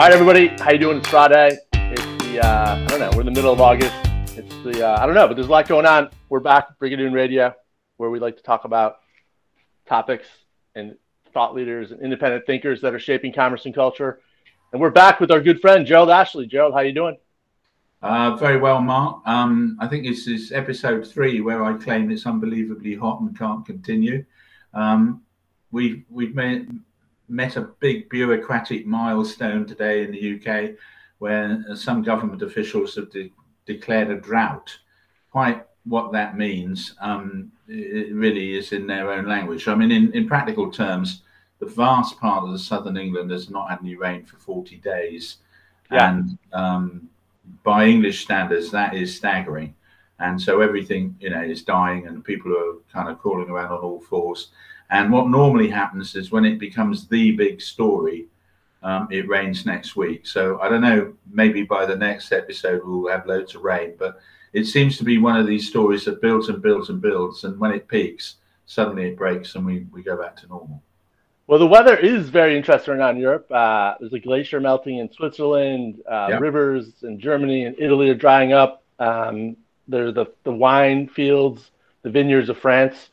All right, everybody, how you doing? It's Friday. It's the uh, I don't know. We're in the middle of August. It's the uh, I don't know, but there's a lot going on. We're back, Brigadoon Radio, where we like to talk about topics and thought leaders and independent thinkers that are shaping commerce and culture. And we're back with our good friend Gerald Ashley. Gerald, how you doing? Uh, very well, Marc. Um, I think this is episode three where I claim it's unbelievably hot and can't continue. Um, we we've made met a big bureaucratic milestone today in the UK where some government officials have de- declared a drought. Quite what that means, um, it really is in their own language. I mean, in, in practical terms, the vast part of the southern England has not had any rain for 40 days. Yeah. And um, by English standards, that is staggering. And so everything, you know, is dying and people are kind of crawling around on all fours. And what normally happens is when it becomes the big story, um, it rains next week. So I don't know, maybe by the next episode we'll have loads of rain, but it seems to be one of these stories that builds and builds and builds. And when it peaks, suddenly it breaks and we, we go back to normal. Well, the weather is very interesting around Europe. Uh, there's a glacier melting in Switzerland, uh, rivers in Germany and Italy are drying up. Um, there's the, the wine fields, the vineyards of France.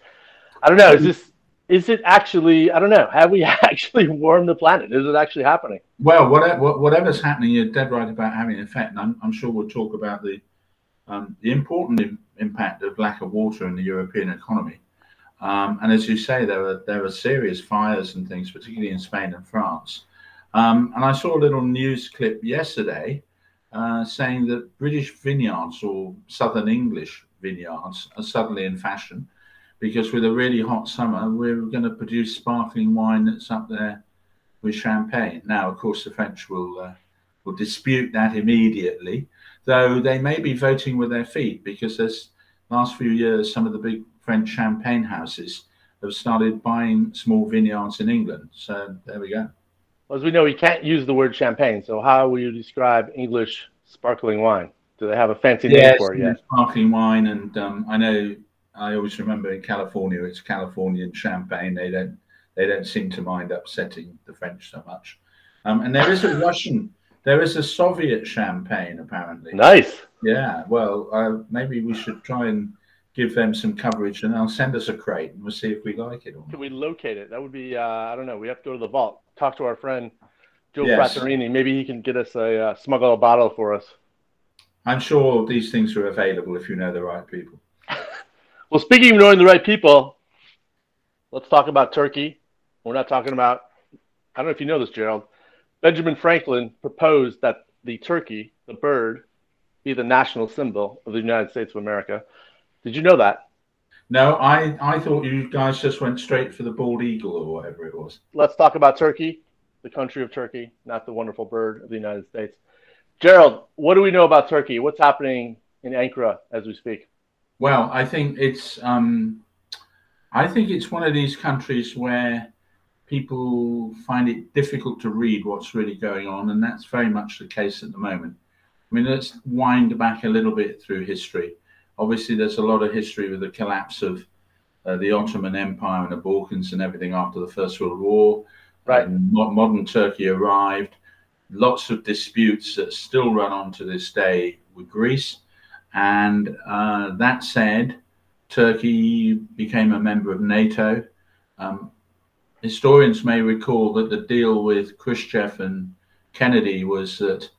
I don't know. Is this is it actually? I don't know. Have we actually warmed the planet? Is it actually happening? Well, whatever, whatever's happening, you're dead right about having an effect. And I'm, I'm sure we'll talk about the um, the important Im- impact of lack of water in the European economy. Um, and as you say, there are there are serious fires and things, particularly in Spain and France. Um, and I saw a little news clip yesterday uh, saying that British vineyards or Southern English vineyards are suddenly in fashion because with a really hot summer, we're going to produce sparkling wine that's up there with champagne. Now, of course, the French will uh, will dispute that immediately, though they may be voting with their feet because this last few years, some of the big French champagne houses have started buying small vineyards in England. So there we go. Well, as we know, we can't use the word champagne. So how will you describe English sparkling wine? Do they have a fancy name for it yet? Sparkling wine, and um, I know I always remember in California, it's Californian champagne. They don't they don't seem to mind upsetting the French so much. Um, and there is a Russian, there is a Soviet champagne apparently. Nice. Yeah. Well, uh, maybe we should try and give them some coverage, and they'll send us a crate, and we'll see if we like it. Or Can we locate it? That would be. Uh, I don't know. We have to go to the vault, talk to our friend Joe yes. Fratterini. Maybe he can get us a uh, smuggle a bottle for us. I'm sure these things are available if you know the right people. Well, speaking of knowing the right people, let's talk about Turkey. We're not talking about, I don't know if you know this, Gerald. Benjamin Franklin proposed that the turkey, the bird, be the national symbol of the United States of America. Did you know that? No, I, I thought you guys just went straight for the bald eagle or whatever it was. Let's talk about Turkey, the country of Turkey, not the wonderful bird of the United States. Gerald, what do we know about Turkey? What's happening in Ankara as we speak? Well, I think it's um, I think it's one of these countries where people find it difficult to read what's really going on, and that's very much the case at the moment. I mean, let's wind back a little bit through history. Obviously, there's a lot of history with the collapse of uh, the Ottoman Empire and the Balkans and everything after the First World War. Right. And modern Turkey arrived. Lots of disputes that still run on to this day with Greece. And uh, that said, Turkey became a member of NATO. Um, historians may recall that the deal with Khrushchev and Kennedy was that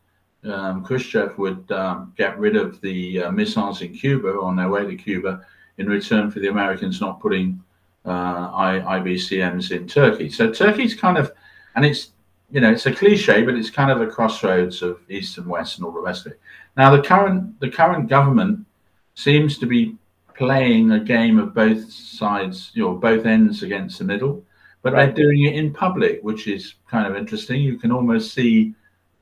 um, Khrushchev would um, get rid of the uh, missiles in Cuba on their way to Cuba in return for the Americans not putting uh, ICBMs in Turkey. So Turkey's kind of, and it's you know, it's a cliche, but it's kind of a crossroads of east and west and all the rest of it. Now, the current the current government seems to be playing a game of both sides, you know, both ends against the middle, but right. they're doing it in public, which is kind of interesting. You can almost see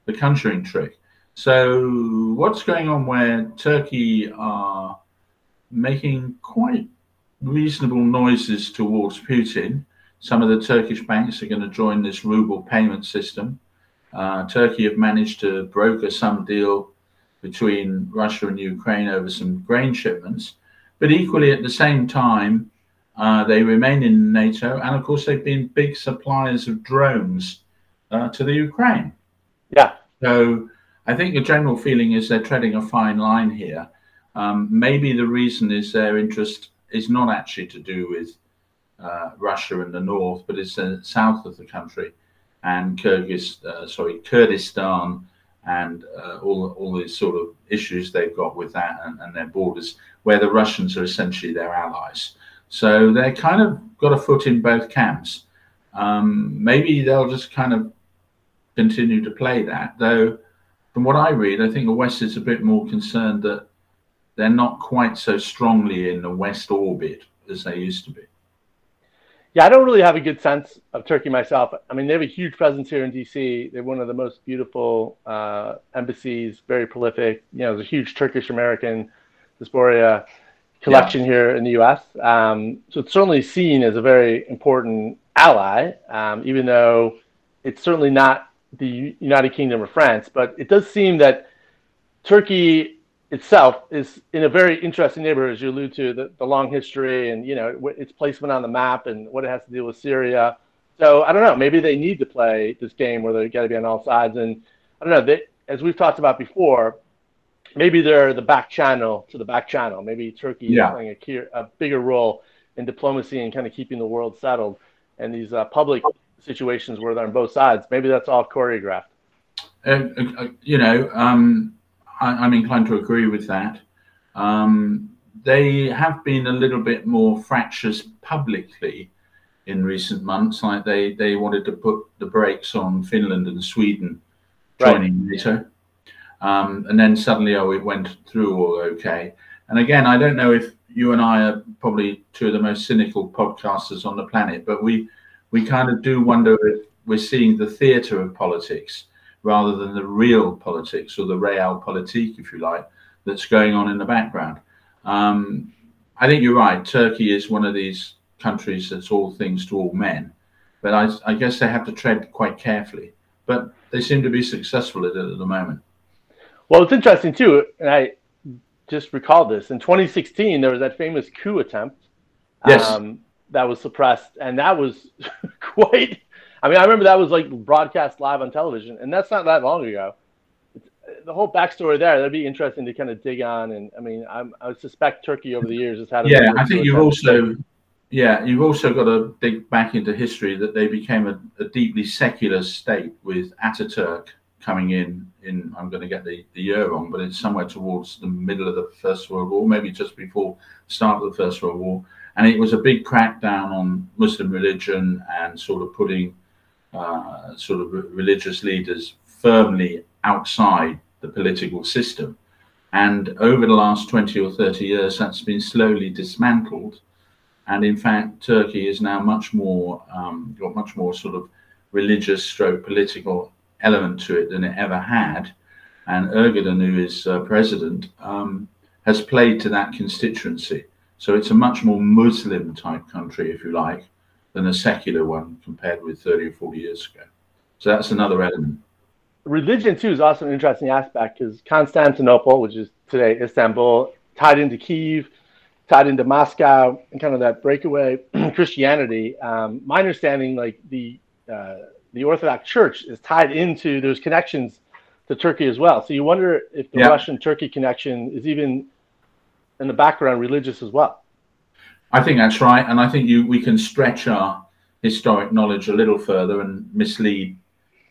the conjuring trick. So, what's going on where Turkey are making quite reasonable noises towards Putin? Some of the Turkish banks are going to join this ruble payment system. Uh, Turkey have managed to broker some deal between Russia and Ukraine over some grain shipments. But equally, at the same time, uh, they remain in NATO. And of course, they've been big suppliers of drones uh, to the Ukraine. Yeah. So I think the general feeling is they're treading a fine line here. Um, maybe the reason is their interest is not actually to do with uh, Russia in the north, but it's the south of the country and Kyrgyz, uh, sorry, Kurdistan and uh, all all these sort of issues they've got with that and, and, their borders, where the Russians are essentially their allies. So they're kind of got a foot in both camps. Um, maybe they'll just kind of continue to play that, though. From what I read, I think the West is a bit more concerned that they're not quite so strongly in the West orbit as they used to be. Yeah, I don't really have a good sense of Turkey myself. I mean, they have a huge presence here in DC. They're one of the most beautiful uh, embassies, very prolific. You know, there's a huge Turkish American diaspora collection yeah. here in the U.S. Um, so it's certainly seen as a very important ally, um, even though it's certainly not the United Kingdom or France. But it does seem that Turkey itself is in a very interesting neighborhood, as you allude to, the, the long history and, you know, its placement on the map and what it has to deal with Syria. So I don't know, maybe they need to play this game where they got to be on all sides. And I don't know, they, as we've talked about before, maybe they're the back channel to the back channel. Maybe Turkey yeah. is playing a, key, a bigger role in diplomacy and kind of keeping the world settled. And these uh, public situations where they're on both sides, maybe that's all choreographed. Uh, uh, you know, um, I, am inclined to agree with that. Um, they have been a little bit more fractious publicly in recent months. Like they, they wanted to put the brakes on Finland and Sweden joining right. NATO. Um, and then suddenly, oh, it went through all okay. And again, I don't know if you and I are probably two of the most cynical podcasters on the planet, but we we kind of do wonder if we're seeing the theatre of politics rather than the real politics or the real politique, if you like, that's going on in the background. Um, I think you're right. Turkey is one of these countries that's all things to all men, but I, I guess they have to tread quite carefully. But they seem to be successful at it at the moment. Well, it's interesting too, and I just recalled this. In 2016, there was that famous coup attempt. Yes. Um, that was suppressed, and that was quite I mean, I remember that was like broadcast live on television, and that's not that long ago. It's, the whole backstory there, that'd be interesting to kind of dig on. And I mean, I'm, i suspect Turkey over the years has had. yeah, I think you've also, yeah, you've also got to dig back into history that they became a, a deeply secular state with Ataturk coming in. In I'm going to get the, the year wrong, but it's somewhere towards the middle of the First World War, maybe just before the start of the First World War, and it was a big crackdown on Muslim religion and sort of putting uh, sort of religious leaders firmly outside the political system. And over the last 20 or 30 years, that's been slowly dismantled. And in fact, Turkey is now much more, um, got much more sort of religious stroke political element to it than it ever had. And Erdogan, who is uh, president, um, has played to that constituency. So it's a much more Muslim type country, if you like, than a secular one compared with 30 or 40 years ago. So that's another element. Religion, too, is also an interesting aspect because Constantinople, which is today Istanbul, tied into Kiev, tied into Moscow, and kind of that breakaway Christianity. Um, my understanding, like the uh, the Orthodox Church is tied into there's connections to Turkey as well. So you wonder if the yeah. Russian Turkey connection is even in the background religious as well. I think that's right, and I think you we can stretch our historic knowledge a little further and mislead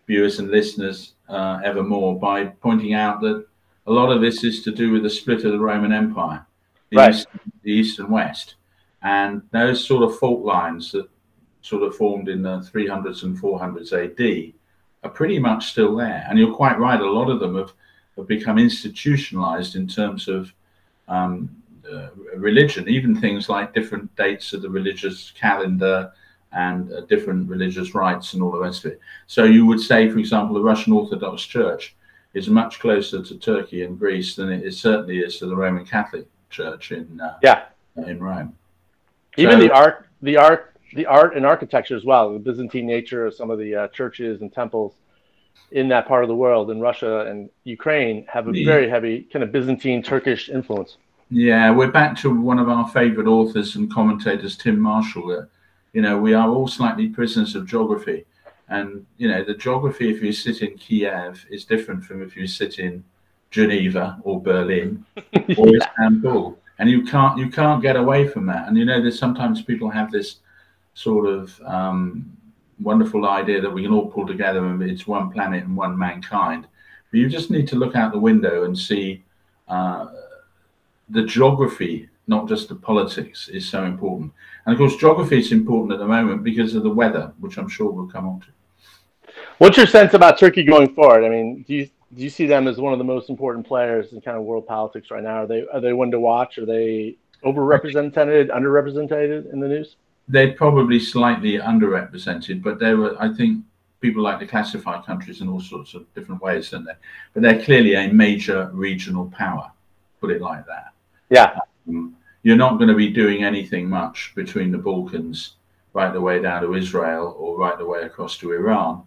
viewers and listeners uh, ever more by pointing out that a lot of this is to do with the split of the Roman Empire, the, right. east, the east and west, and those sort of fault lines that sort of formed in the 300s and 400s AD are pretty much still there. And you're quite right; a lot of them have, have become institutionalized in terms of um, uh, religion, even things like different dates of the religious calendar and uh, different religious rites and all the rest of it. So you would say, for example, the Russian Orthodox Church is much closer to Turkey and Greece than it is, certainly is to the Roman Catholic Church in uh, yeah in Rome. Even so, the art, the art, the art and architecture as well. The Byzantine nature of some of the uh, churches and temples in that part of the world, in Russia and Ukraine, have a very heavy kind of Byzantine Turkish influence. Yeah, we're back to one of our favourite authors and commentators, Tim Marshall. you know, we are all slightly prisoners of geography. And you know, the geography if you sit in Kiev is different from if you sit in Geneva or Berlin or yeah. Istanbul. And you can't you can't get away from that. And you know, there's sometimes people have this sort of um, wonderful idea that we can all pull together and it's one planet and one mankind. But you just need to look out the window and see uh, the geography, not just the politics, is so important. And of course, geography is important at the moment because of the weather, which I'm sure we'll come on to. What's your sense about Turkey going forward? I mean, do you do you see them as one of the most important players in kind of world politics right now? Are they are they one to watch? Are they overrepresented, underrepresented in the news? They're probably slightly underrepresented, but they were. I think people like to classify countries in all sorts of different ways, don't they? But they're clearly a major regional power. Put it like that. Yeah. Um, you're not going to be doing anything much between the Balkans right the way down to Israel or right the way across to Iran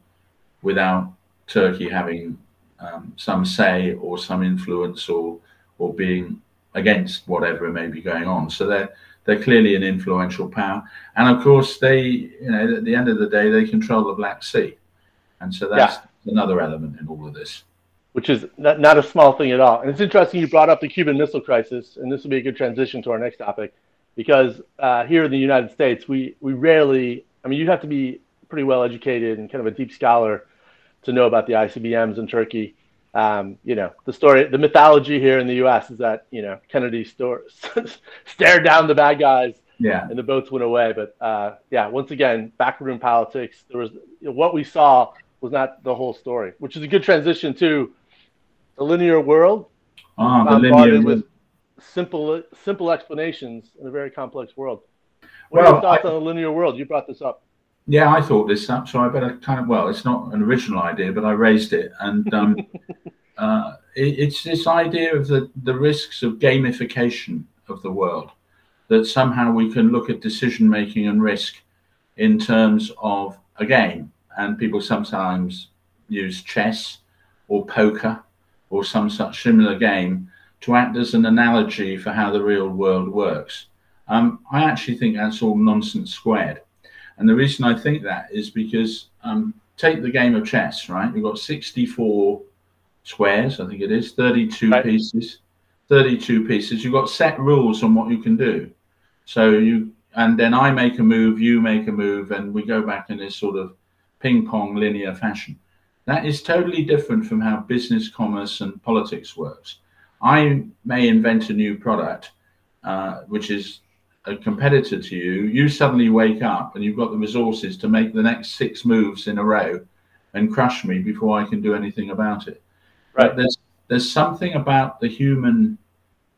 without Turkey having um, some say or some influence or or being against whatever may be going on. So they're they're clearly an influential power, and of course they you know at the end of the day they control the Black Sea, and so that's yeah. another element in all of this. Which is not, not a small thing at all. And it's interesting you brought up the Cuban Missile Crisis, and this will be a good transition to our next topic, because uh, here in the United States we we rarely. I mean, you have to be pretty well educated and kind of a deep scholar to know about the ICBMs in Turkey. Um, you know, the story, the mythology here in the U.S. is that you know Kennedy store, stared down the bad guys, yeah, and the boats went away. But uh, yeah, once again, backroom politics. There was what we saw was not the whole story, which is a good transition to the linear world. Ah, the linear with simple simple explanations in a very complex world. What well, are your thoughts I, on the linear world? You brought this up. Yeah, I thought this up, so I better kind of well, it's not an original idea, but I raised it, and um, uh, it, it's this idea of the the risks of gamification of the world, that somehow we can look at decision making and risk in terms of a game, and people sometimes use chess or poker or some such similar game to act as an analogy for how the real world works. Um, I actually think that's all nonsense squared and the reason I think that is because um, take the game of chess, right? You've got 64 squares, I think it is, 32 right. pieces, 32 pieces. You've got set rules on what you can do. So you, and then I make a move, you make a move, and we go back in this sort of ping pong linear fashion. That is totally different from how business, commerce, and politics works. I may invent a new product, uh, which is a competitor to you, you suddenly wake up and you've got the resources to make the next six moves in a row and crush me before I can do anything about it. Right. But there's there's something about the human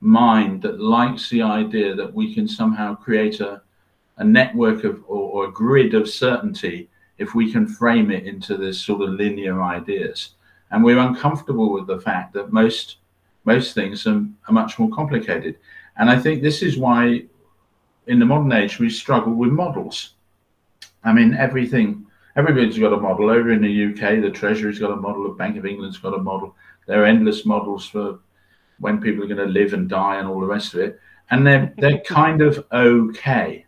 mind that likes the idea that we can somehow create a, a network of or, or a grid of certainty if we can frame it into this sort of linear ideas. And we're uncomfortable with the fact that most most things are, are much more complicated. And I think this is why in the modern age, we struggle with models. I mean, everything, everybody's got a model. Over in the UK, the Treasury's got a model, the Bank of England's got a model. There are endless models for when people are going to live and die and all the rest of it. And they're, they're kind of okay.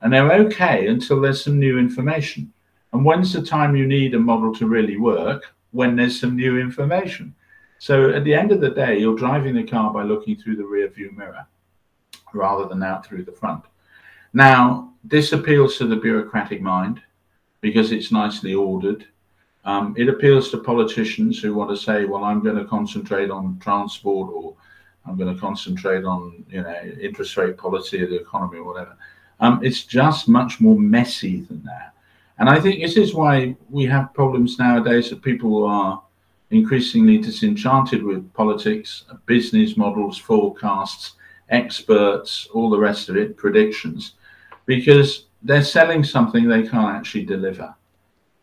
And they're okay until there's some new information. And when's the time you need a model to really work? When there's some new information. So at the end of the day, you're driving the car by looking through the rear view mirror rather than out through the front. Now, this appeals to the bureaucratic mind because it's nicely ordered. Um, it appeals to politicians who want to say, well, I'm going to concentrate on transport or I'm going to concentrate on, you know, interest rate policy of the economy or whatever. Um, it's just much more messy than that. And I think this is why we have problems nowadays that people are increasingly disenchanted with politics, business models, forecasts, experts, all the rest of it, predictions, because they're selling something they can't actually deliver.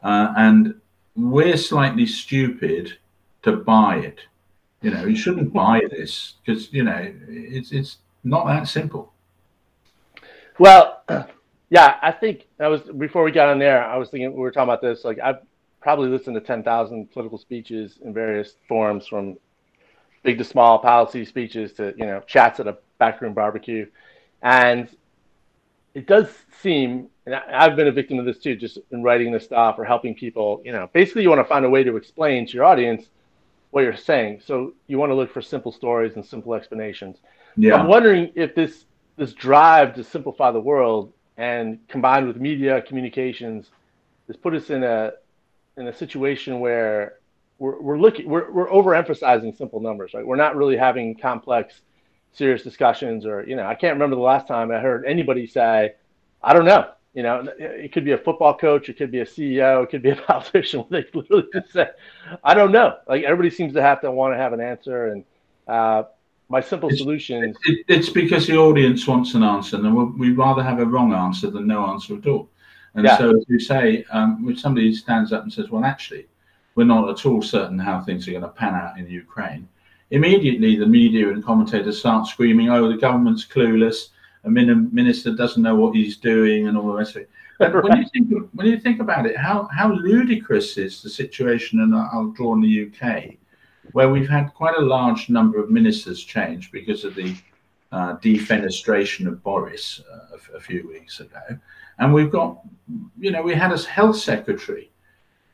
Uh, and we're slightly stupid to buy it. You know, you shouldn't buy this because, you know, it's, it's not that simple. Well, yeah, I think that was before we got on there. I was thinking we were talking about this. Like, I've probably listened to 10,000 political speeches in various forms from big to small policy speeches to, you know, chats at a backroom barbecue. And it does seem, and I, have been a victim of this too, just in writing this stuff or helping people. You know, basically, you want to find a way to explain to your audience what you're saying. So you want to look for simple stories and simple explanations. Yeah. I'm wondering if this this drive to simplify the world and combined with media communications has put us in a in a situation where we're, we're looking we're, we're overemphasizing simple numbers right? We're not really having complex serious discussions or you know i can't remember the last time i heard anybody say i don't know you know? It could be a football coach it could be a ceo it could be a politician they literally just say i don't know. Like everybody seems to have to want to have an answer and uh, my simple it's, solution it, it's because the audience wants an answer and we'd rather have a wrong answer than no answer at all and yeah. so as you say um, if somebody stands up and says well actually we're not at all certain how things are going to pan out in Ukraine. Immediately, the media and commentators start screaming, "Oh, the government's clueless. A minister doesn't know what he's doing," and all the rest of it. But when you think when you think about it, how how ludicrous is the situation? And I'll draw on the UK, where we've had quite a large number of ministers change because of the uh, defenestration of Boris uh, a, a few weeks ago, and we've got, you know, we had a health secretary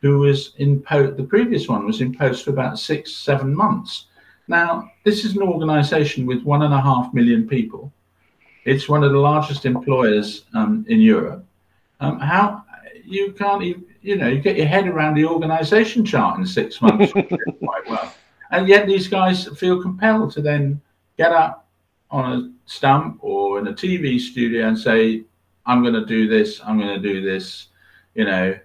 who was in post, the previous one was in post for about six, seven months. Now, this is an organization with one and a half million people. It's one of the largest employers um, in Europe. Um, how you can't even, you know, you get your head around the organization chart in six months quite well. And yet these guys feel compelled to then get up on a stump or in a TV studio and say, I'm going to do this, I'm going to do this, you know,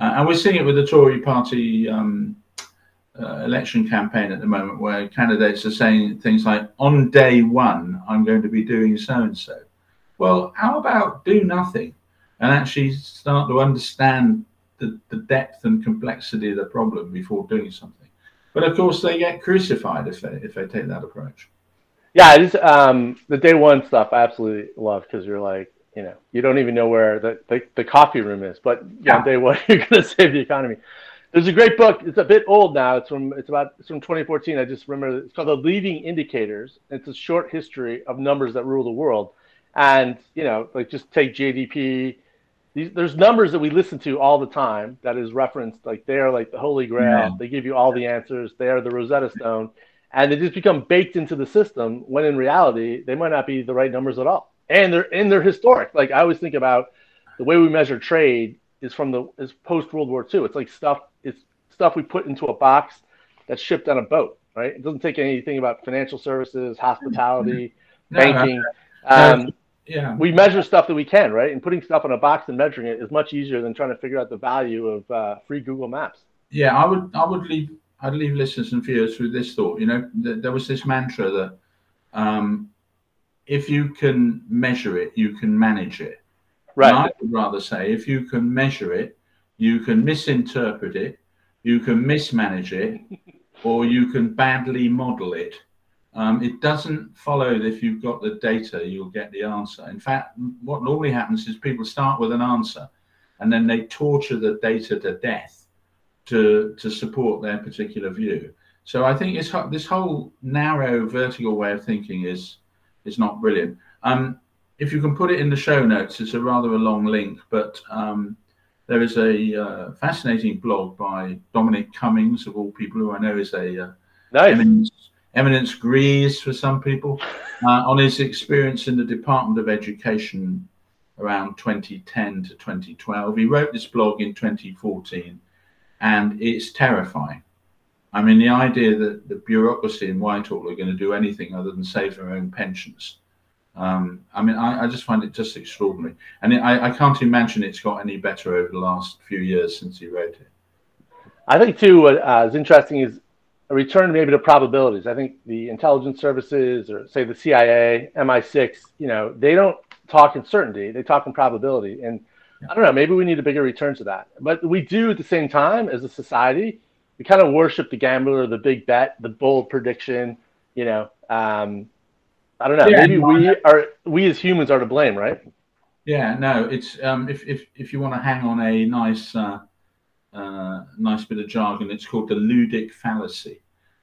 uh, and we're seeing it with the Tory party um, uh, election campaign at the moment, where candidates are saying things like, on day one, I'm going to be doing so and so. Well, how about do nothing and actually start to understand the, the depth and complexity of the problem before doing something? But of course, they get crucified if they, if they take that approach. Yeah, it is, um, the day one stuff I absolutely love because you're like, you know, you don't even know where the, the, the coffee room is, but yeah. one day what you're going to save the economy. There's a great book. It's a bit old now. It's from it's about it's from 2014. I just remember it's called The Leading Indicators. It's a short history of numbers that rule the world, and you know, like just take GDP. These, there's numbers that we listen to all the time that is referenced like they're like the holy grail. Yeah. They give you all the answers. They are the Rosetta Stone, and they just become baked into the system. When in reality, they might not be the right numbers at all and they're and they're historic. Like I always think about the way we measure trade is from the is post World War II. It's like stuff it's stuff we put into a box that's shipped on a boat, right? It doesn't take anything about financial services, hospitality, no, banking. Um, yeah. We measure stuff that we can, right? And putting stuff in a box and measuring it is much easier than trying to figure out the value of uh, free Google Maps. Yeah, I would I would leave I'd leave listeners and viewers with this thought. You know, th- there was this mantra that um, if you can measure it, you can manage it. Right. And I would rather say if you can measure it, you can misinterpret it, you can mismanage it, or you can badly model it. Um, it doesn't follow that if you've got the data, you'll get the answer. In fact, what normally happens is people start with an answer and then they torture the data to death to, to support their particular view. So I think this, this whole narrow vertical way of thinking is is not brilliant. Um, if you can put it in the show notes, it's a rather a long link, but um, there is a uh, fascinating blog by Dominic Cummings, of all people, who I know is a uh, nice. Eminence, grise for some people, uh, on his experience in the Department of Education around 2010 to 2012. He wrote this blog in 2014, and it's terrifying. I mean, the idea that the bureaucracy in Whitehall are going to do anything other than save their own pensions. Um, I mean, I, I, just find it just extraordinary. And it, I, I, can't imagine it's got any better over the last few years since he wrote it. I think, too, uh, is interesting is return maybe to probabilities. I think the intelligence services or, say, the CIA, MI6, you know, they don't talk in certainty, they talk in probability. And. I don't know, maybe we need a bigger return to that. But we do at the same time as a society we kind of worship the gambler, the big bet, the bold prediction. You know, um, I don't know. Yeah, maybe we are we as humans are to blame, right? Yeah, no. It's um, if if if you want to hang on a nice uh, uh, nice bit of jargon, it's called the ludic fallacy.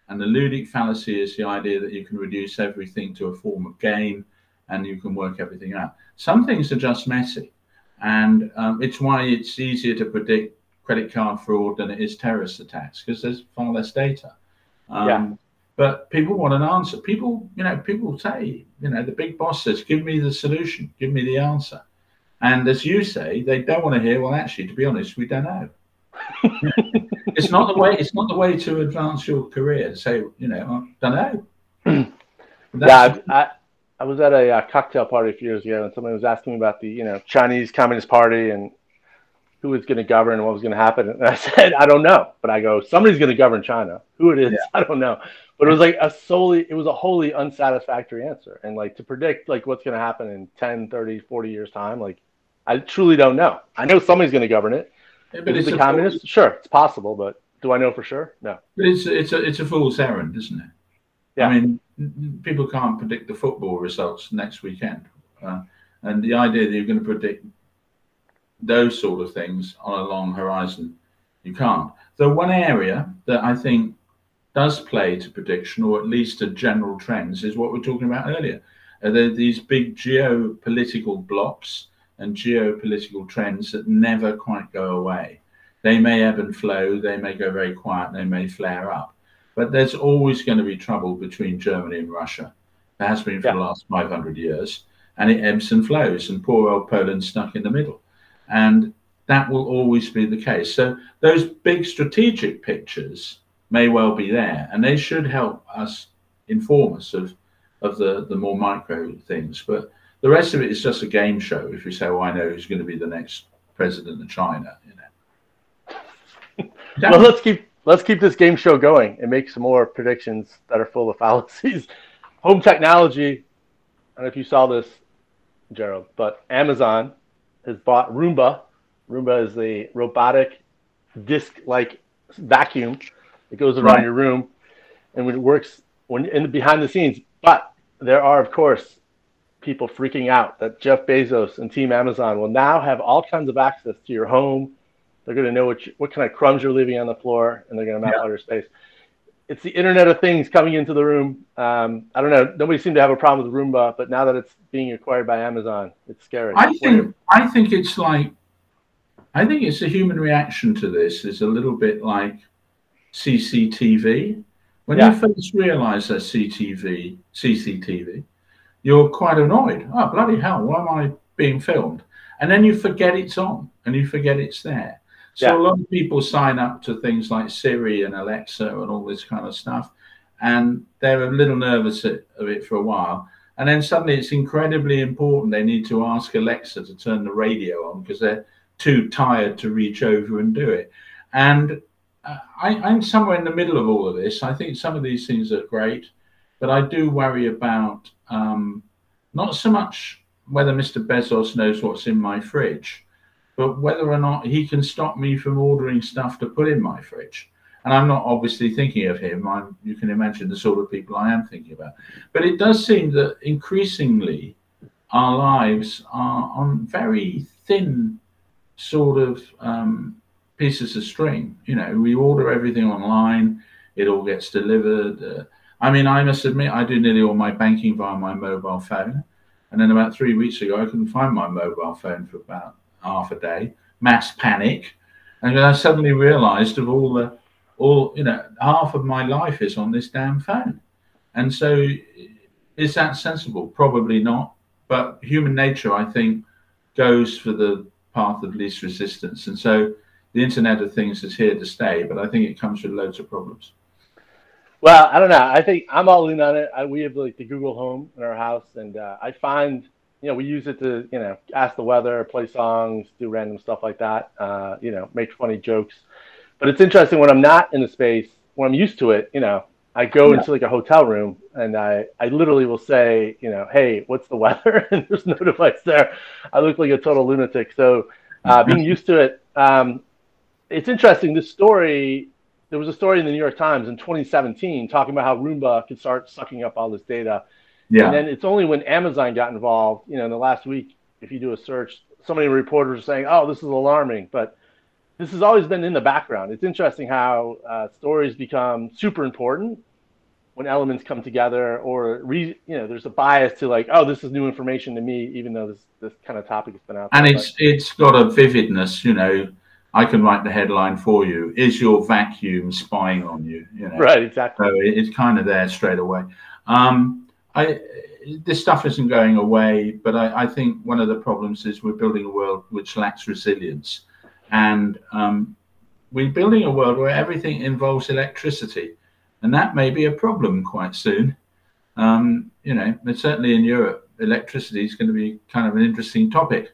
And the ludic fallacy is the idea that you can reduce everything to a form of game and you can work everything out. Some things are just messy. and um, it's why it's easier to predict credit card fraud than it is terrorist attacks because there's far less data. Um, yeah. But people want an answer. People, you know, people say, you know, the big boss says, "Give me the solution. Give me the answer." And as you say, they don't want to hear. Well, actually, to be honest, we don't know. It's not the way. It's not the way to advance your career. So you know, I don't know. yeah, I, I was at a, a, uh, cocktail party a few years ago, and somebody was asking me about the, you know, Chinese Communist Party and who was going to govern and what was going to happen. And I said, I don't know, but I go, somebody's going to govern China. Who it is, yeah. I don't know. But it was like a solely, it was a wholly unsatisfactory answer. And like to predict like what's going to happen in 10, 30, 40 years time, like I truly don't know. I know somebody's going to govern it. But it's a communist. Sure, it's possible, but do I know for sure? No. But it's it's a it's a fool's errand, isn't it? Yeah. I mean, people can't predict the football results next weekend, uh, and the idea that you're going to predict those sort of things on a long horizon, you can't. The one area that I think does play to prediction, or at least to general trends, is what we are talking about earlier. Are there these big geopolitical blocks and geopolitical trends that never quite go away. They may ebb and flow, they may go very quiet, they may flare up. But there's always going to be trouble between Germany and Russia. There has been for yeah. the last 500 years. And it ebbs and flows, and poor old Poland's stuck in the middle. And that will always be the case. So those big strategic pictures may well be there, and they should help us inform us of, of the, the more micro things. But the rest of it is just a game show. If you say, "Well, I know who's going to be the next president of China," you know. well, let's keep let's keep this game show going and make some more predictions that are full of fallacies. Home technology. I don't know if you saw this, Gerald, but Amazon has bought Roomba. Roomba is the robotic disc-like vacuum that goes around right. your room, and when it works when in the behind the scenes. But there are, of course, people freaking out that Jeff Bezos and Team Amazon will now have all kinds of access to your home. They're going to know what, you, what kind of crumbs you're leaving on the floor, and they're going to map yeah. out your space. It's the Internet of Things coming into the room. Um, I don't know. Nobody seemed to have a problem with Roomba, but now that it's being acquired by Amazon, it's scary. I think I think it's like I think it's a human reaction to this. It's a little bit like CCTV. When yeah. you first realize that CTV, CCTV, you're quite annoyed. Oh, bloody hell, why am I being filmed? And then you forget it's on and you forget it's there. So yeah. a lot of people sign up to things like Siri and Alexa and all this kind of stuff, and they're a little nervous of it for a while. And then suddenly it's incredibly important. They need to ask Alexa to turn the radio on because they're too tired to reach over and do it. And uh, I, I'm somewhere in the middle of all of this. I think some of these things are great. But I do worry about um, not so much whether Mr. Bezos knows what's in my fridge, but whether or not he can stop me from ordering stuff to put in my fridge. And I'm not obviously thinking of him. I'm, you can imagine the sort of people I am thinking about. But it does seem that increasingly our lives are on very thin sort of um, pieces of string. You know, we order everything online, it all gets delivered. Uh, I mean, I must admit, I do nearly all my banking via my mobile phone. And then about three weeks ago, I couldn't find my mobile phone for about half a day. Mass panic. And I suddenly realized of all the, all, you know, half of my life is on this damn phone. And so is that sensible? Probably not. But human nature, I think, goes for the path of least resistance. And so the Internet of Things is here to stay, but I think it comes with loads of problems. Well, I don't know. I think I'm all in on it. I, we have like the Google Home in our house, and uh, I find you know we use it to you know ask the weather, play songs, do random stuff like that. Uh, you know, make funny jokes. But it's interesting when I'm not in the space, when I'm used to it. You know, I go yeah. into like a hotel room and I I literally will say, you know, hey, what's the weather? and there's no device there. I look like a total lunatic. So uh, being used to it, um, it's interesting. This story there was a story in the New York Times in 2017 talking about how Roomba could start sucking up all this data. Yeah. And then it's only when Amazon got involved, you know, in the last week, if you do a search, so many reporters are saying, oh, this is alarming. But this has always been in the background. It's interesting how uh, stories become super important when elements come together, or re, you know, there's a bias to like, oh, this is new information to me, even though this this kind of topic has been out. And there, it's but. it's got a vividness, you know. I can write the headline for you. Is your vacuum spying on you? You know, right? Exactly. So it's kind of there straight away. Um, I this stuff isn't going away, but I, I, think one of the problems is we're building a world which lacks resilience, and um, we're building a world where everything involves electricity, and that may be a problem quite soon. Um, you know, certainly in Europe, electricity is going to be kind of an interesting topic.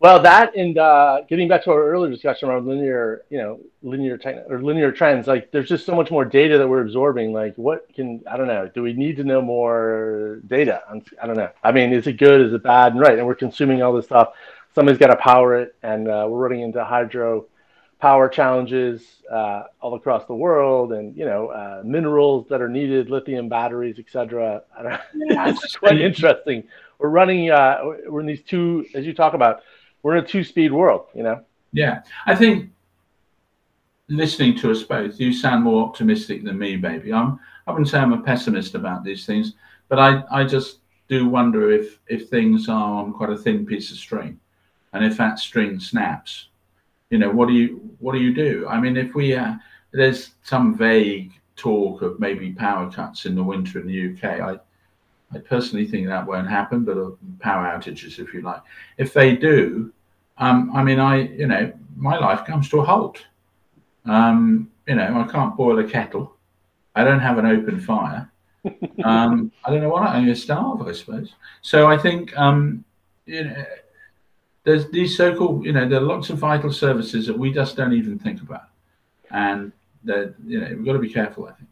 Well, that and uh, getting back to our earlier discussion around linear, you know, linear or linear trends, like there's just so much more data that we're absorbing. Like, what can I don't know? Do we need to know more data? I don't know. I mean, is it good? Is it bad? And right, and we're consuming all this stuff. Somebody's got to power it, and uh, we're running into hydro power challenges uh, all across the world, and you know, uh, minerals that are needed, lithium batteries, etc. it's quite interesting. We're running. Uh, we're in these two, as you talk about we're in a two-speed world, you know. Yeah, I think listening to us both, you sound more optimistic than me, maybe. I'm. I wouldn't say I'm a pessimist about these things, but I, I just do wonder if if things are on quite a thin piece of string, and if that string snaps, you know, what do you what do you do? I mean, if we uh, there's some vague talk of maybe power cuts in the winter in the UK, I I personally think that won't happen, but power outages, if you like. If they do, um, I mean, I, you know, my life comes to a halt. Um, you know, I can't boil a kettle. I don't have an open fire. um, I don't know what I'm going to starve, I suppose. So I think, um, you know, there's these so-called, you know, there are lots of vital services that we just don't even think about, and that you know we've got to be careful. I think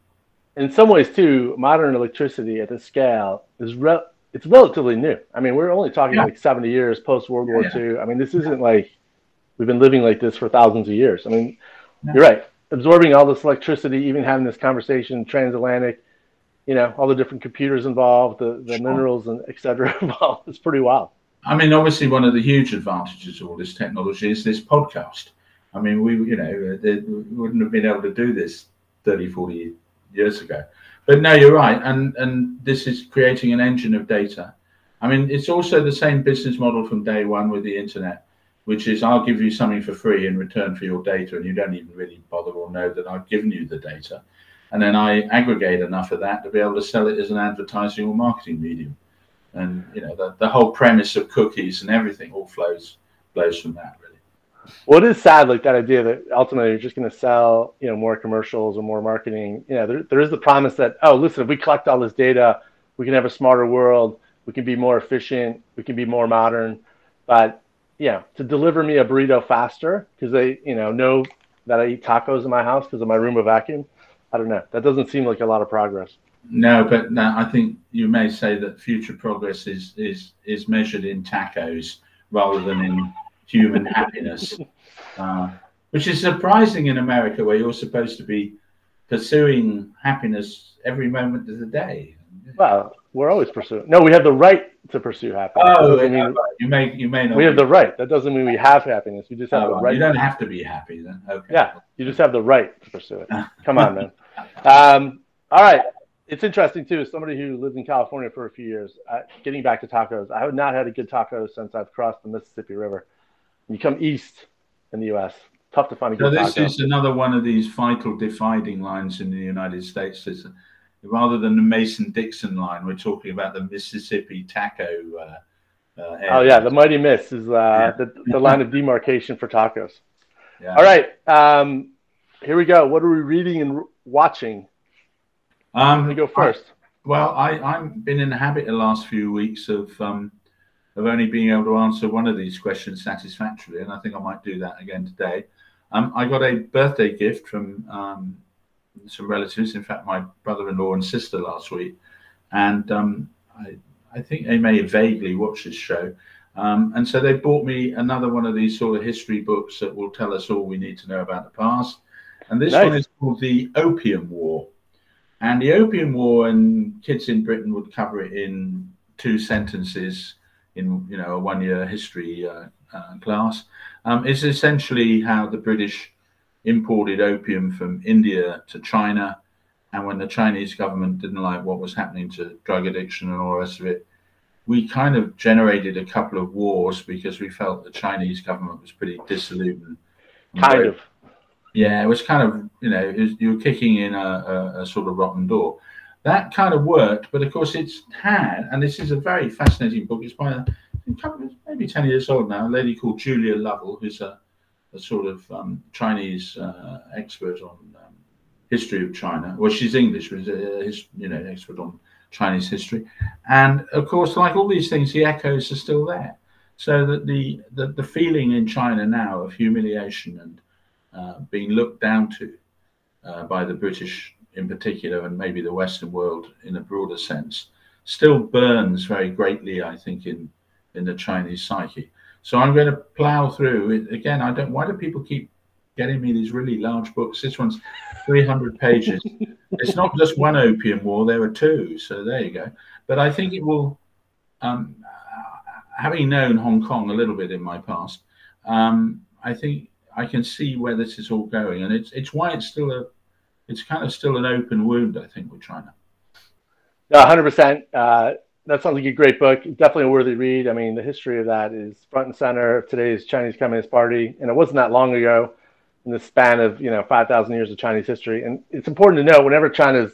in some ways too, modern electricity at this scale is re- it's relatively new. I mean, we're only talking yeah. like 70 years post World War yeah. II. I mean, this isn't like we've been living like this for thousands of years. I mean, yeah. you're right. Absorbing all this electricity, even having this conversation transatlantic, you know, all the different computers involved, the, the sure. minerals and et cetera involved. It's pretty wild. I mean, obviously, one of the huge advantages of all this technology is this podcast. I mean, we, you know, they, we wouldn't have been able to do this 30, 40 years ago. But no, you're right, and and this is creating an engine of data. I mean, it's also the same business model from day one with the internet, which is I'll give you something for free in return for your data, and you don't even really bother or know that I've given you the data, and then I aggregate enough of that to be able to sell it as an advertising or marketing medium. And you know, the, the whole premise of cookies and everything all flows flows from that. Really. Well, it is sad, like that idea that ultimately you're just going to sell, you know, more commercials or more marketing. You know, there, there is the promise that, oh, listen, if we collect all this data, we can have a smarter world, we can be more efficient, we can be more modern. But yeah, to deliver me a burrito faster because they, you know, know that I eat tacos in my house because of my Roomba vacuum. I don't know. That doesn't seem like a lot of progress. No, but I think you may say that future progress is is is measured in tacos rather than in human happiness, uh, which is surprising in America, where you're supposed to be pursuing happiness every moment of the day. Well, we're always pursuing. No, we have the right to pursue happiness. Oh, mean, you may you may not. We have the right. That doesn't mean we have happiness. We just have oh, the right. You don't have to be happy then. Okay. Yeah, you just have the right to pursue it. Come on, man. Um, all right. It's interesting too. As somebody who lived in California for a few years, uh, getting back to tacos, I have not had a good taco since I've crossed the Mississippi River you come east in the US, tough to find a good. So this is another one of these vital dividing lines in the United States. It's, rather than the Mason-Dixon line, we're talking about the Mississippi taco. Uh, uh, oh yeah, the Mighty Miss is uh, yeah. the, the line of demarcation for tacos. Yeah. All right, um, here we go. What are we reading and watching? Um, go first. I, well, I, I've been in the habit the last few weeks of um, of only being able to answer one of these questions satisfactorily, and I think I might do that again today. Um, I got a birthday gift from um, some relatives, in fact, my brother-in-law and sister last week, and um, I, I, think they may vaguely watch this show. Um, and so they bought me another one of these sort of history books that will tell us all we need to know about the past. And this nice. one is called The Opium War. And the Opium War, and kids in Britain would cover it in two sentences in you know a one-year history uh, uh, class. Um, it's essentially how the British imported opium from India to China and when the Chinese government didn't like what was happening to drug addiction and all the rest of it, we kind of generated a couple of wars because we felt the Chinese government was pretty dissolute. And, kind of. Yeah, it was kind of, you know, was, you were kicking in a, a, a, sort of rotten door. That kind of worked, but of course it's had, and this is a very fascinating book. It's by a, couple, maybe 10 years old now, a lady called Julia Lovell, who's a, a sort of um, Chinese uh, expert on um, history of China. Well, she's English, but a, you know, expert on Chinese history. And of course, like all these things, the echoes are still there. So that the, the, the feeling in China now of humiliation and uh, being looked down to uh, by the British in particular, and maybe the Western world in a broader sense, still burns very greatly, I think, in, in the Chinese psyche. So I'm going to plow through it again. I don't. Why do people keep getting me these really large books? This one's 300 pages. it's not just one opium war, there are two. So there you go. But I think it will, um, having known Hong Kong a little bit in my past, um, I think I can see where this is all going. And it's, it's why it's still a, it's kind of still an open wound, I think, with China. No, 100%. Uh, that sounds like a great book. Definitely a worthy read. I mean, the history of that is front and center of today's Chinese Communist Party. And it wasn't that long ago in the span of you know 5,000 years of Chinese history. And it's important to know whenever China's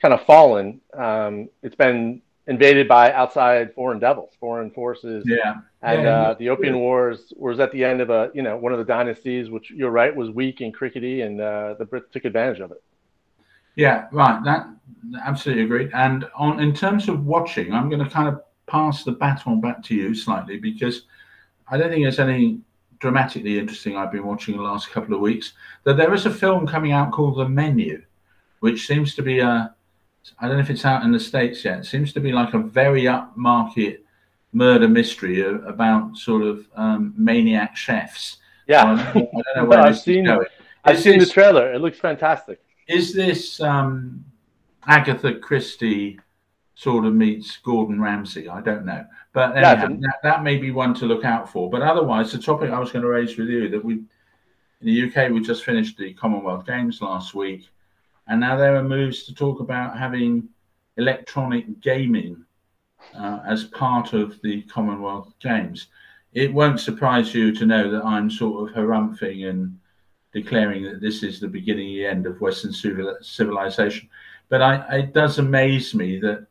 kind of fallen, um, it's been invaded by outside foreign devils, foreign forces. Yeah. And yeah, uh, the Opium Wars was at the end of a you know one of the dynasties, which you're right was weak and crickety, and uh, the Brits took advantage of it. Yeah, right. That absolutely agreed. And on in terms of watching, I'm going to kind of pass the baton back to you slightly because I don't think there's any dramatically interesting I've been watching the last couple of weeks. That there is a film coming out called The Menu, which seems to be a I don't know if it's out in the states yet. It seems to be like a very upmarket murder mystery about sort of um, maniac chefs. Yeah, so I, don't know where I've seen. I've seen the trailer. It looks fantastic. Is this um, Agatha Christie sort of meets Gordon Ramsay? I don't know. But anyhow, that, that may be one to look out for. But otherwise, the topic I was going to raise with you that we in the UK we just finished the Commonwealth Games last week, and now there are moves to talk about having electronic gaming uh, as part of the Commonwealth Games. It won't surprise you to know that I'm sort of harumphing and declaring that this is the beginning the end of Western civilization. But I, it does amaze me that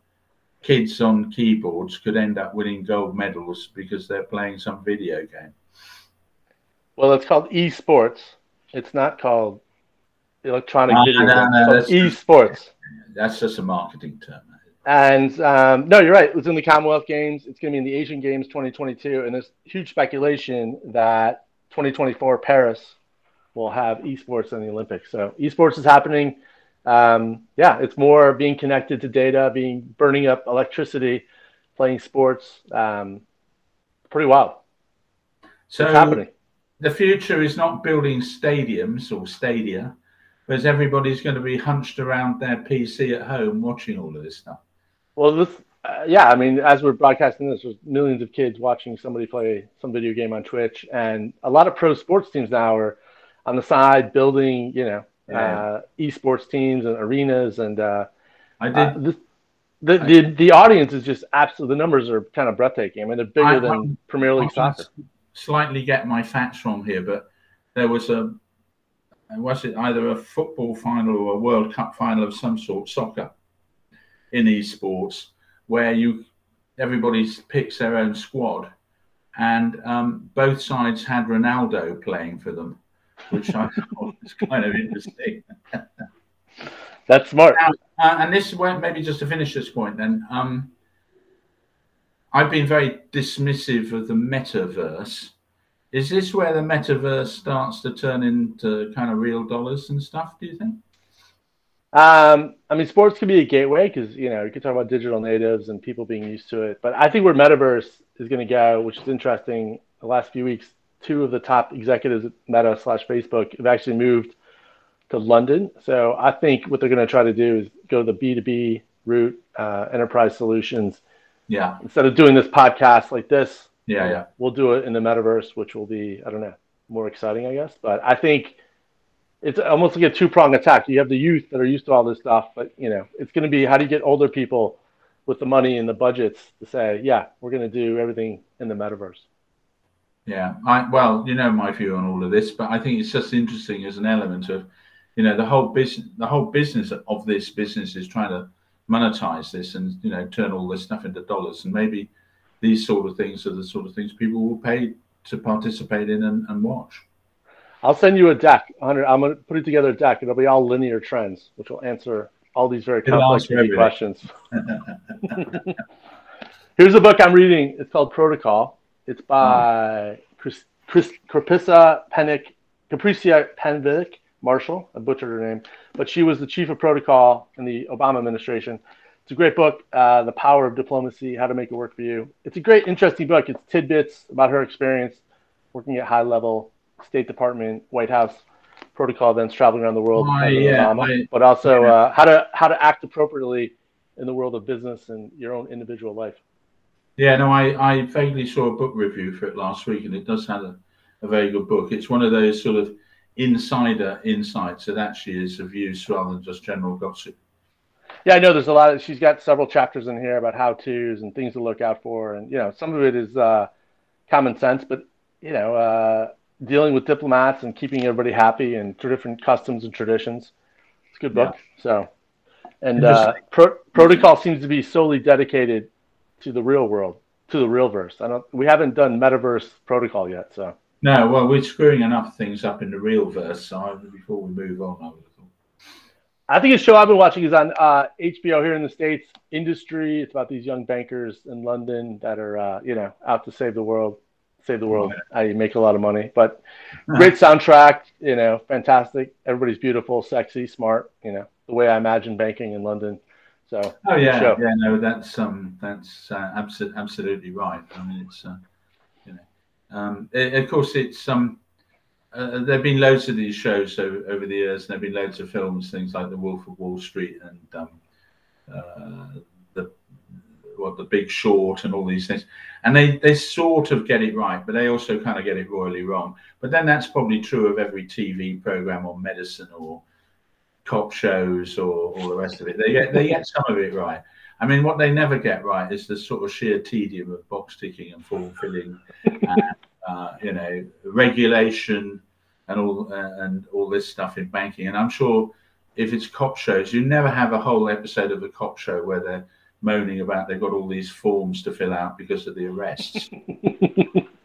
kids on keyboards could end up winning gold medals because they're playing some video game. Well, it's called esports. It's not called electronic no, video no, no, that's esports. That's just a marketing term. And um, no, you're right. It was in the Commonwealth Games. It's going to be in the Asian Games 2022, and there's huge speculation that 2024 Paris will have esports in the Olympics. So esports is happening um, yeah, it's more being connected to data, being burning up electricity, playing sports. Um, pretty wild. So it's happening. The future is not building stadiums or stadia, because everybody's going to be hunched around their PC at home watching all of this stuff. Well, this, uh, yeah, I mean, as we're broadcasting this, there's millions of kids watching somebody play some video game on Twitch, and a lot of pro sports teams now are on the side building, you know, yeah. uh, esports teams and arenas, and uh, I did. Uh, the, the, the audience is just absolutely the numbers are kind of breathtaking. I mean, they're bigger I, than I'm, Premier League I'm soccer. Slightly get my facts wrong here, but there was a was it either a football final or a World Cup final of some sort, soccer in esports, where you everybody picks their own squad, and um, both sides had Ronaldo playing for them which I thought was kind of interesting. That's smart. Now, uh, and this maybe just to finish this point, then. Um, I've been very dismissive of the metaverse. Is this where the metaverse starts to turn into kind of real dollars and stuff? Do you think? Um, I mean, sports could be a gateway because you know you could talk about digital natives and people being used to it. But I think where metaverse is going to go, which is interesting, the last few weeks, two of the top executives at Meta slash Facebook have actually moved to London. So I think what they're going to try to do is go the B2B route, uh, enterprise solutions. Yeah. Instead of doing this podcast like this, yeah, yeah, we'll do it in the metaverse, which will be, I don't know, more exciting, I guess. But I think it's almost like a two prong attack. You have the youth that are used to all this stuff, but you know, it's going to be how do you get older people with the money and the budgets to say, yeah, we're going to do everything in the metaverse. Yeah, I well, you know my view on all of this, but I think it's just interesting as an element of, you know, the whole business, the whole business of this business is trying to monetize this and you know turn all this stuff into dollars, and maybe these sort of things are the sort of things people will pay to participate in and, and watch. I'll send you a deck. I'm going to put it together a deck. It'll be all linear trends, which will answer all these very complex questions. Here's a book I'm reading. It's called Protocol. It's by Chris, Chris Capricia Penick, Capricia Penvick Marshall. I butchered her name, but she was the chief of protocol in the Obama administration. It's a great book, uh, The Power of Diplomacy, How to Make It Work for You. It's a great, interesting book. It's tidbits about her experience working at high level, State Department, White House protocol events traveling around the world, oh, yeah, I, but also uh, how to how to act appropriately in the world of business and your own individual life. Yeah, no, I, I vaguely saw a book review for it last week, and it does have a, a very good book. It's one of those sort of insider insights that actually is of use rather than just general gossip. Yeah, I know there's a lot of, she's got several chapters in here about how to's and things to look out for. And, you know, some of it is uh, common sense, but, you know, uh, dealing with diplomats and keeping everybody happy and through different customs and traditions. It's a good book. Yeah. So, and uh, pro- protocol seems to be solely dedicated to the real world, to the real verse. I don't. We haven't done metaverse protocol yet, so. No, well, we're screwing enough things up in the real verse so before we move on. I would have thought. I think a show I've been watching is on uh, HBO here in the states. Industry. It's about these young bankers in London that are, uh, you know, out to save the world save the world. I make a lot of money, but great soundtrack. You know, fantastic. Everybody's beautiful, sexy, smart. You know, the way I imagine banking in London. So. Oh yeah, yeah. No, that's um, that's uh, absolutely absolutely right. I mean, it's uh, you know, um, it, of course, it's um. Uh, there have been loads of these shows over, over the years, and there have been loads of films, things like The Wolf of Wall Street and um, uh, the what the Big Short and all these things, and they they sort of get it right, but they also kind of get it royally wrong. But then that's probably true of every TV program on medicine or cop shows or all the rest of it. They get they get some of it right. I mean, what they never get right is the sort of sheer tedium of box ticking and form filling, and, uh, you know, regulation and all uh, and all this stuff in banking. And I'm sure if it's cop shows, you never have a whole episode of a cop show where they're moaning about they've got all these forms to fill out because of the arrests.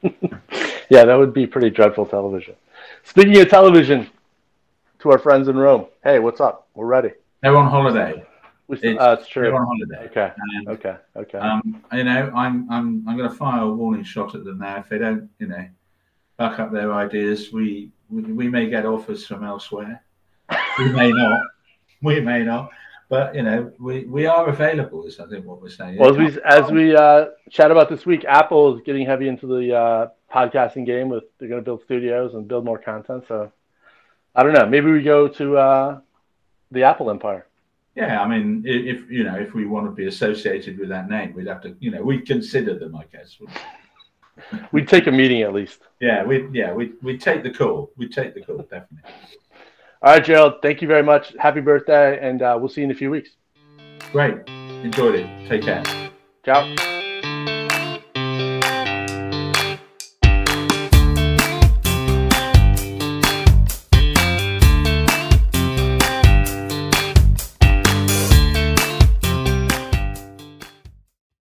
yeah, that would be pretty dreadful television. Speaking of television, to our friends in Rome, hey, what's up? We're ready. They're on holiday. It's, uh, it's true. They're on holiday. Okay. And, okay. Okay. Um, you know, I'm I'm I'm going to fire a warning shot at them now. If they don't, you know, back up their ideas, we we, we may get offers from elsewhere. We may not. We may not but you know we, we are available is i think what we're saying well as we as we uh, chat about this week apple is getting heavy into the uh, podcasting game with they're going to build studios and build more content so i don't know maybe we go to uh, the apple empire yeah i mean if you know if we want to be associated with that name we'd have to you know we'd consider them i guess we'd take a meeting at least yeah we yeah we we take the call we take the call definitely all right, Gerald. Thank you very much. Happy birthday, and uh, we'll see you in a few weeks. Great. Enjoyed it. Take care. Ciao.